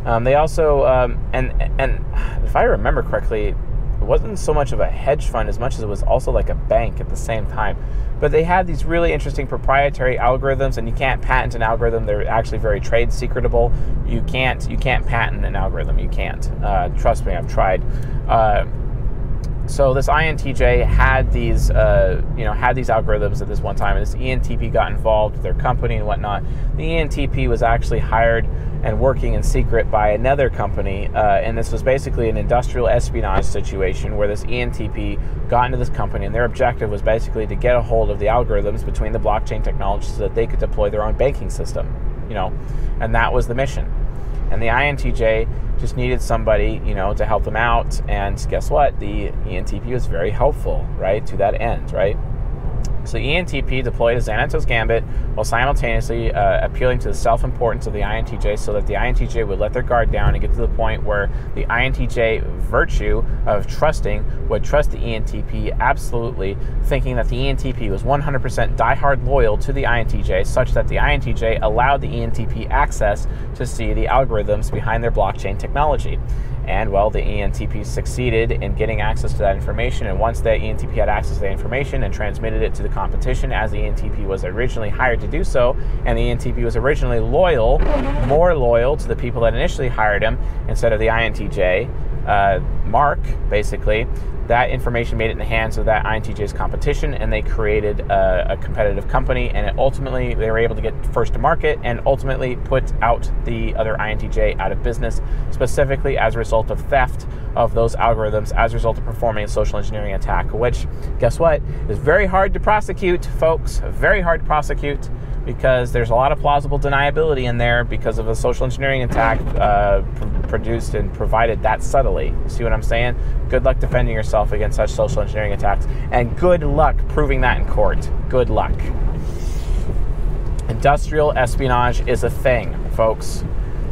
Um, they also um, and and if I remember correctly, it wasn't so much of a hedge fund as much as it was also like a bank at the same time. But they had these really interesting proprietary algorithms, and you can't patent an algorithm. They're actually very trade secretable. You can't you can't patent an algorithm. You can't. Uh, trust me, I've tried. Uh, so this INTJ had these, uh, you know, had these algorithms at this one time, and this ENTP got involved with their company and whatnot. The ENTP was actually hired and working in secret by another company, uh, and this was basically an industrial espionage situation where this ENTP got into this company, and their objective was basically to get a hold of the algorithms between the blockchain technology so that they could deploy their own banking system, you know, and that was the mission. And the INTJ just needed somebody, you know, to help them out. And guess what? The ENTP was very helpful, right, to that end, right? So ENTP deployed a Xanatos Gambit while simultaneously uh, appealing to the self-importance of the INTJ so that the INTJ would let their guard down and get to the point where the INTJ virtue of trusting would trust the ENTP absolutely, thinking that the ENTP was 100% diehard loyal to the INTJ such that the INTJ allowed the ENTP access to see the algorithms behind their blockchain technology. And well, the ENTP succeeded in getting access to that information. And once the ENTP had access to the information and transmitted it to the competition, as the ENTP was originally hired to do so, and the ENTP was originally loyal, more loyal to the people that initially hired him instead of the INTJ, uh, Mark, basically, that information made it in the hands of that INTJ's competition, and they created a, a, competitive company. And it ultimately, they were able to get first to market and ultimately put out the other INTJ out of business, specifically as a result of theft of those algorithms, as a result of performing a social engineering attack. Which, guess what, is very hard to prosecute, folks. Very hard to prosecute because there's a lot of plausible deniability in there because of a social engineering attack uh, produced and provided that subtly. See what I'm saying? Good luck defending yourself against such social engineering attacks, and good luck proving that in court. Good luck. Industrial espionage is a thing, folks.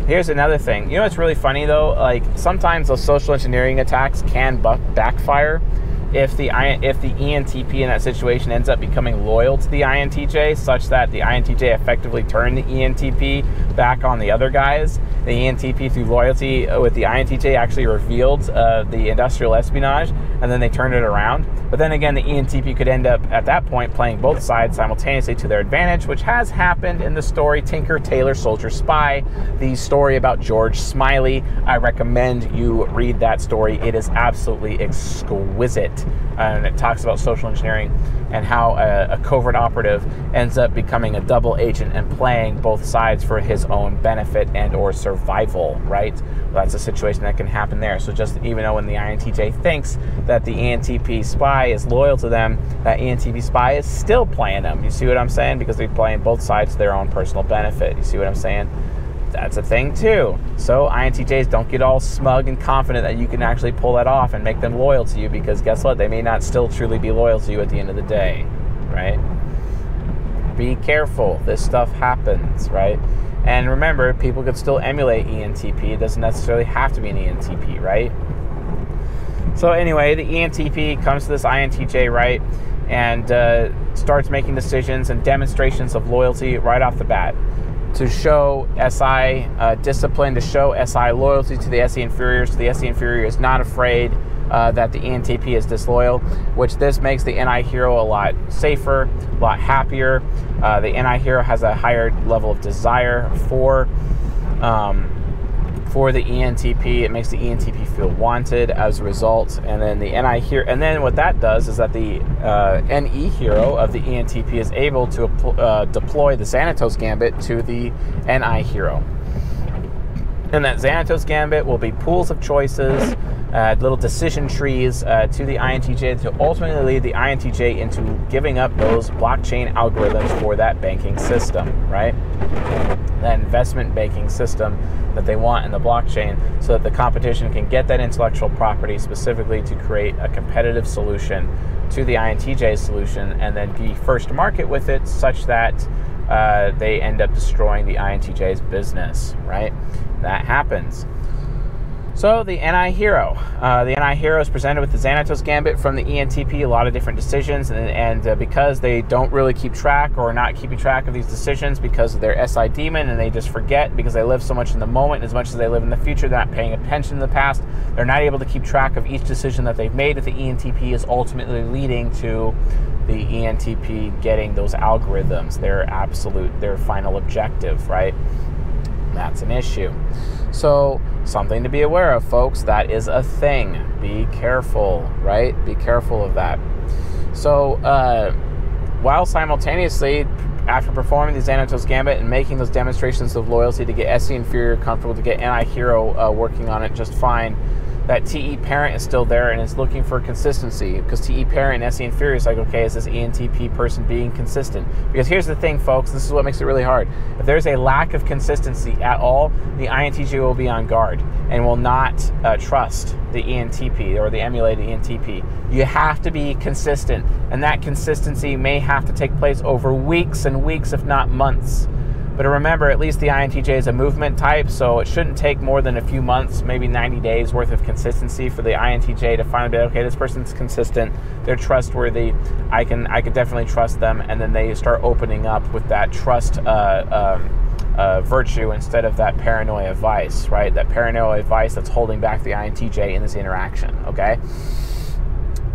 Here's another thing. You know what's really funny though? Like sometimes those social engineering attacks can backfire if the if the ENTP in that situation ends up becoming loyal to the INTJ, such that the INTJ effectively turned the ENTP back on the other guys, the ENTP through loyalty with the INTJ actually revealed uh, the industrial espionage, and then they turned it around. But then again, the ENTP could end up at that point playing both sides simultaneously to their advantage, which has happened in the story Tinker Tailor Soldier Spy, the story about George Smiley. I recommend you read that story. It is absolutely exquisite and it talks about social engineering and how a, a, covert operative ends up becoming a double agent and playing both sides for his own benefit and or survival right? Well, that's a situation that can happen there. So just even though when the intj thinks that the entp spy is loyal to them that entp spy is still playing them. You see what i'm saying? Because they're playing both sides to their own personal benefit. You see what i'm saying that's a thing too. So INTJs don't get all smug and confident that you can actually pull that off and make them loyal to you because guess what? They may not still truly be loyal to you at the end of the day, right? Be careful. This stuff happens, right? And remember, people could still emulate ENTP. It doesn't necessarily have to be an ENTP, right? So anyway, the ENTP comes to this INTJ, right? And uh, starts making decisions and demonstrations of loyalty right off the bat to show SI uh, discipline, to show SI loyalty to the SE inferiors. So the SE inferior is not afraid uh, that the ENTP is disloyal, which this makes the NI hero a lot safer, a lot happier. Uh, the NI hero has a higher level of desire for. Um, for the ENTP. It makes the ENTP feel wanted as a result. And then the NI hero, and then what that does is that the uh, NE hero of the ENTP is able to uh, deploy the Xanatos Gambit to the NI hero. And that Xanatos Gambit will be pools of choices, uh, little decision trees uh, to the INTJ to ultimately lead the INTJ into giving up those blockchain algorithms for that banking system, right? That investment banking system that they want in the blockchain so that the competition can get that intellectual property specifically to create a competitive solution to the INTJ solution and then be first to market with it such that uh, they end up destroying the INTJ's business, right? That happens. So the NI Hero. Uh, the NI Hero is presented with the Xanatos Gambit from the ENTP, a lot of different decisions, and, and uh, because they don't really keep track or not keeping track of these decisions because of their SI demon and they just forget because they live so much in the moment as much as they live in the future, they're not paying attention to the past, they're not able to keep track of each decision that they've made that the ENTP is ultimately leading to the ENTP getting those algorithms, their absolute, their final objective, right? That's an issue. So, something to be aware of, folks. That is a thing. Be careful, right? Be careful of that. So, uh, while simultaneously, after performing the Xanatos Gambit and making those demonstrations of loyalty to get SE Inferior comfortable, to get NI Hero uh, working on it just fine, that TE parent is still there and is looking for consistency because TE parent and SE inferior is like, okay, is this ENTP person being consistent? Because here's the thing, folks, this is what makes it really hard. If there's a lack of consistency at all, the INTJ will be on guard and will not uh, trust the ENTP or the emulated ENTP. You have to be consistent, and that consistency may have to take place over weeks and weeks, if not months. But remember, at least the INTJ is a movement type, so it shouldn't take more than a few months, maybe 90 days worth of consistency for the INTJ to finally be okay. This person's consistent, they're trustworthy. I can I could definitely trust them, and then they start opening up with that trust. Uh, um, uh, virtue instead of that paranoia vice, right? That paranoia vice that's holding back the INTJ in this interaction, okay?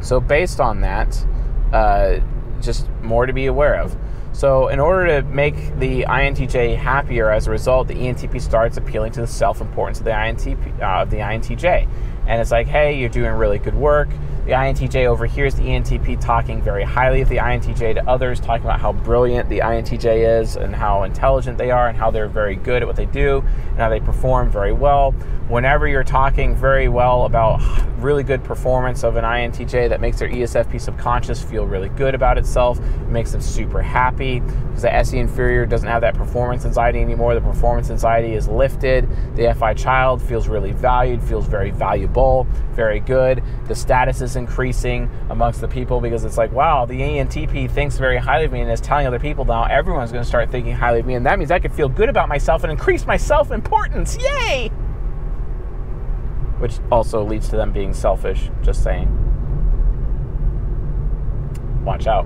So, based on that, uh, just more to be aware of. So, in order to make the INTJ happier as a result, the ENTP starts appealing to the self importance of the INTP uh, of the INTJ, and it's like, hey, you're doing really good work. The INTJ overhears the ENTP talking very highly of the INTJ to others, talking about how brilliant the INTJ is and how intelligent they are and how they're very good at what they do and how they perform very well. Whenever you're talking very well about really good performance of an INTJ, that makes their ESFP subconscious feel really good about itself. It makes them super happy because the SE inferior doesn't have that performance anxiety anymore. The performance anxiety is lifted. The FI child feels really valued, feels very valuable, very good. The status is increasing amongst the people because it's like, wow, the ENTP thinks very highly of me and is telling other people now everyone's going to start thinking highly of me. And that means I can feel good about myself and increase my self importance. Yay! Which also leads to them being selfish, just saying. Watch out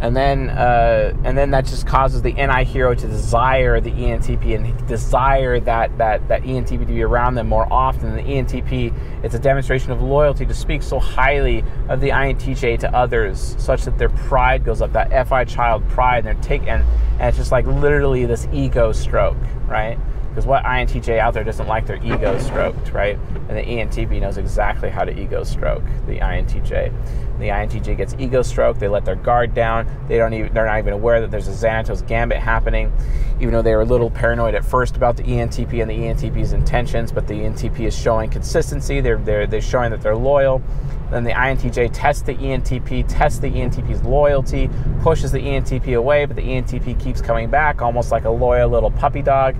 and then uh, and then that just causes the NI hero to desire the ENTP and desire that that that ENTP to be around them more often. The ENTP, it's a demonstration of loyalty to speak so highly of the INTJ to others, such that their pride goes up. That FI child pride, and they're taking and, and it's just like literally this ego stroke, right? Because what INTJ out there doesn't like their ego stroked, right? And the ENTP knows exactly how to ego stroke the INTJ. The INTJ gets ego stroke. They let their guard down. They don't even. They're not even aware that there's a Xanatos gambit happening, even though they were a little paranoid at first about the ENTP and the ENTP's intentions. But the ENTP is showing consistency. They're they're they're showing that they're loyal. Then the INTJ tests the ENTP, tests the ENTP's loyalty, pushes the ENTP away, but the ENTP keeps coming back, almost like a loyal little puppy dog.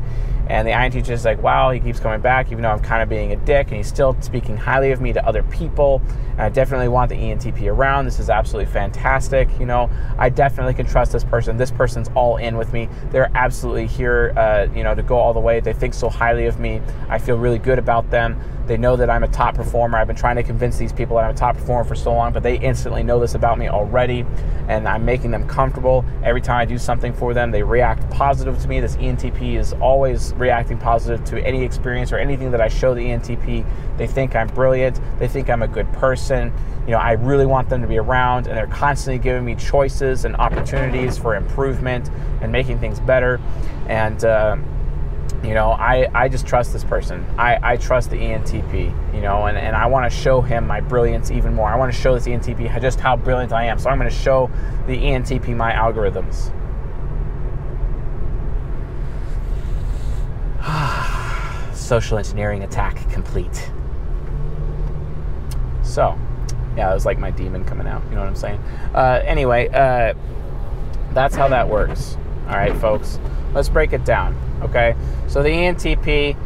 And the INTJ is like, wow, he keeps coming back, even though I'm kind of being a dick, and he's still speaking highly of me to other people. And I definitely want the ENTP around. This is absolutely fantastic. You know, I definitely can trust this person. This person's all in with me. They're absolutely here, uh, you know, to go all the way. They think so highly of me. I feel really good about them. They know that I'm a top performer. I've been trying to convince these people that I'm a top performer for so long, but they instantly know this about me already, and I'm making them comfortable. Every time I do something for them, they react positive to me. This ENTP is always reacting positive to any experience or anything that I show the ENTP. They think I'm brilliant. They think I'm a good person. You know, I really want them to be around, and they're constantly giving me choices and opportunities for improvement and making things better. And uh, you know i i just trust this person. I i trust the entp you know and, and i want to show him my brilliance even more. I want to show this entp just how brilliant i am. So i'm going to show the entp my algorithms. Social engineering attack complete. So yeah it was like my demon coming out. You know what i'm saying? Uh, anyway uh, that's how that works. All right folks. Let's break it down Okay, so the ENTP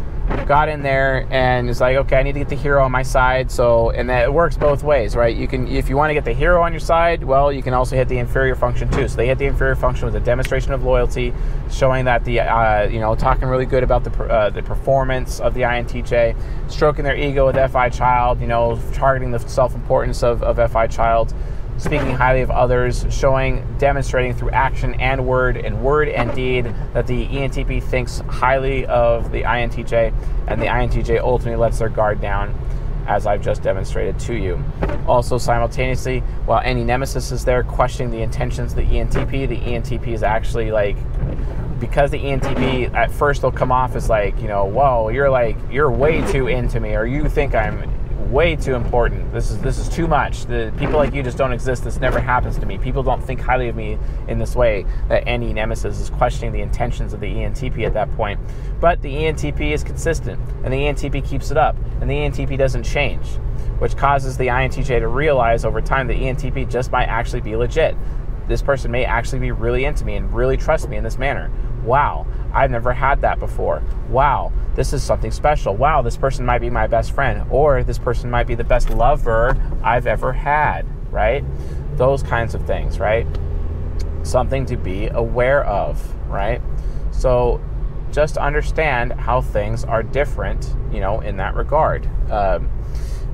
got in there and is like, okay, I need to get the hero on my side. So, and that it works both ways, right? You can, if you want to get the hero on your side, well, you can also hit the inferior function too. So they hit the inferior function with a demonstration of loyalty, showing that the, uh, you know, talking really good about the uh, the performance of the INTJ, stroking their ego with FI child, you know, targeting the self importance of, of FI child speaking highly of others, showing, demonstrating through action and word, and word and deed, that the ENTP thinks highly of the INTJ, and the INTJ ultimately lets their guard down, as I've just demonstrated to you. Also, simultaneously, while NE nemesis is there questioning the intentions of the ENTP, the ENTP is actually like because the ENTP at first they'll come off as like, you know, whoa, you're like you're way too into me, or you think I'm way too important. This is this is too much. The people like you just don't exist. This never happens to me. People don't think highly of me in this way. That NE nemesis is questioning the intentions of the ENTP at that point. But the ENTP is consistent, and the ENTP keeps it up, and the ENTP doesn't change, which causes the INTJ to realize over time the ENTP just might actually be legit. This person may actually be really into me and really trust me in this manner. Wow, I've never had that before. Wow, this is something special. Wow, this person might be my best friend, or this person might be the best lover I've ever had, right? Those kinds of things, right? Something to be aware of, right? So just understand how things are different, you know, in that regard. Um,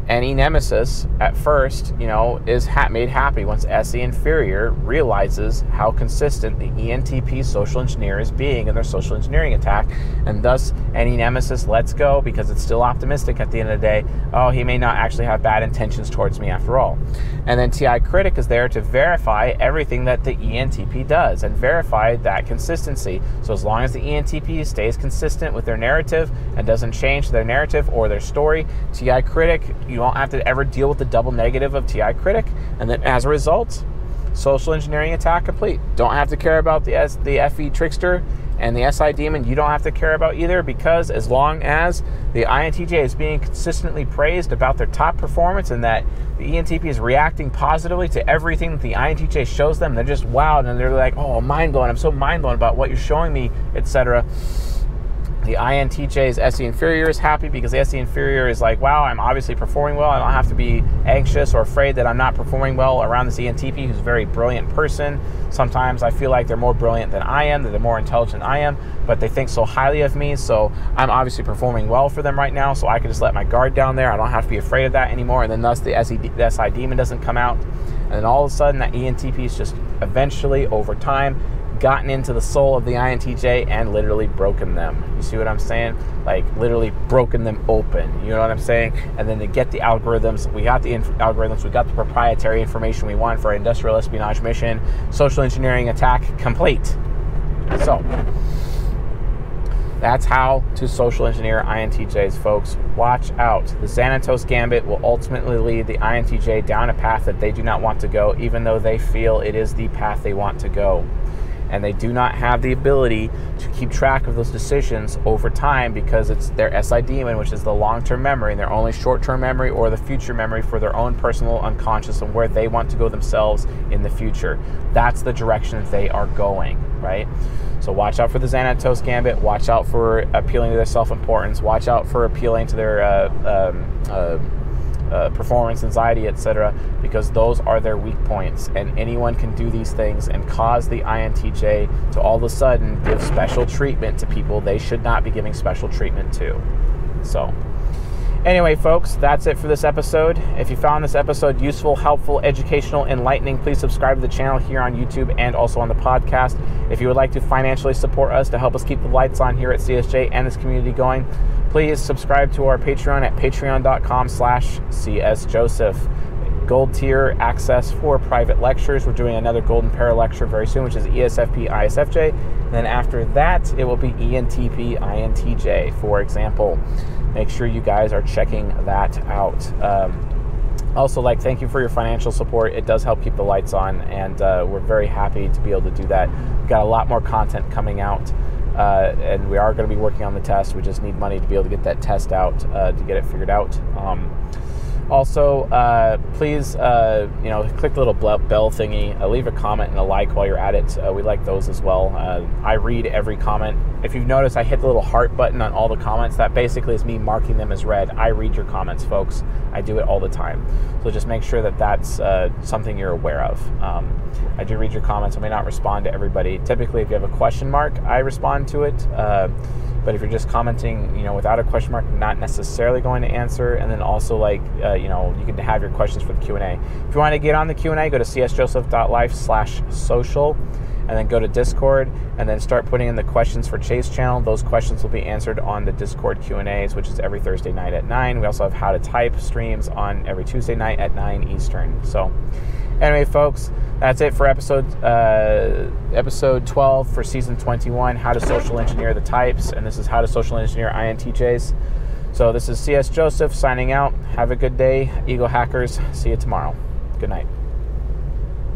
NE nemesis at first, you know, is ha- made happy once SE inferior realizes how consistent the ENTP social engineer is being in their social engineering attack, and thus NE nemesis lets go because it's still optimistic at the end of the day. Oh, he may not actually have bad intentions towards me after all. And then TI critic is there to verify everything that the ENTP does and verify that consistency. So as long as the ENTP stays consistent with their narrative and doesn't change their narrative or their story, TI critic you You won't have to ever deal with the double negative of TI critic. And then as a result, social engineering attack complete. Don't have to care about the S, the FE trickster and the SI demon. You don't have to care about either because as long as the INTJ is being consistently praised about their top performance and that the ENTP is reacting positively to everything that the INTJ shows them, they're just wowed and they're like, "Oh, mind blowing! I'm so mind blown about what you're showing me," etc the INTJ's SE inferior is happy because the SE inferior is like, wow, I'm obviously performing well. I don't have to be anxious or afraid that I'm not performing well around this ENTP who's a very brilliant person. Sometimes I feel like they're more brilliant than I am, that they're more intelligent than I am, but they think so highly of me. So I'm obviously performing well for them right now. So I can just let my guard down there. I don't have to be afraid of that anymore. And then thus the, SE, the SI demon doesn't come out. And then all of a sudden that ENTP is just eventually over time gotten into the soul of the INTJ and literally broken them. You see what I'm saying? Like literally broken them open. You know what I'm saying? And then to get the algorithms, we got the inf- algorithms, we got the proprietary information we want for our industrial espionage mission, social engineering attack complete. So that's how to social engineer INTJs, folks. Watch out. The Xanatos Gambit will ultimately lead the INTJ down a path that they do not want to go, even though they feel it is the path they want to go and they do not have the ability to keep track of those decisions over time because it's their SI demon, which is the long term memory, and their only short term memory or the future memory for their own personal unconscious and where they want to go themselves in the future. That's the direction they are going, right? So watch out for the Xanatos Gambit. Watch out for appealing to their self importance. Watch out for appealing to their uh, um, uh, uh, performance anxiety, etc., because those are their weak points. And anyone can do these things and cause the INTJ to all of a sudden give special treatment to people they should not be giving special treatment to. So, Anyway, folks, that's it for this episode. If you found this episode useful, helpful, educational, enlightening, please subscribe to the channel here on YouTube and also on the podcast. If you would like to financially support us to help us keep the lights on here at CSJ and this community going, please subscribe to our Patreon at patreon.com slash csjoseph. Gold tier access for private lectures. We're doing another Golden Pair lecture very soon, which is ESFP ISFJ. And then after that, it will be ENTP INTJ, for example. Make sure you guys are checking that out. Um, also, like, thank you for your financial support. It does help keep the lights on, and uh, we're very happy to be able to do that. We've got a lot more content coming out. Uh, and we are going to be working on the test. We just need money to be able to get that test out uh, to get it figured out. Um, also, uh, please, uh, you know, click the little bell thingy, uh, leave a comment and a like while you're at it. Uh, we like those as well. Uh, I read every comment. If you've noticed, I hit the little heart button on all the comments. That basically is me marking them as read. I read your comments, folks. I do it all the time. So just make sure that that's uh, something you're aware of. Um, I do read your comments. I may not respond to everybody. Typically, if you have a question mark, I respond to it. But if you're just commenting, you know, without a question mark, not necessarily going to answer. And then also like, uh, you know, you can have your questions for the Q&A. If you want to get on the Q&A, go to csjoseph.life slash social and then go to Discord and then start putting in the questions for Chase channel. Those questions will be answered on the Discord Q&As, which is every Thursday night at 9. We also have how to type streams on every Tuesday night at 9 Eastern. So Anyway, folks, that's it for episode uh, episode 12 for season 21. How to social engineer the types, and this is how to social engineer INTJs. So this is CS Joseph signing out. Have a good day, Ego Hackers. See you tomorrow. Good night.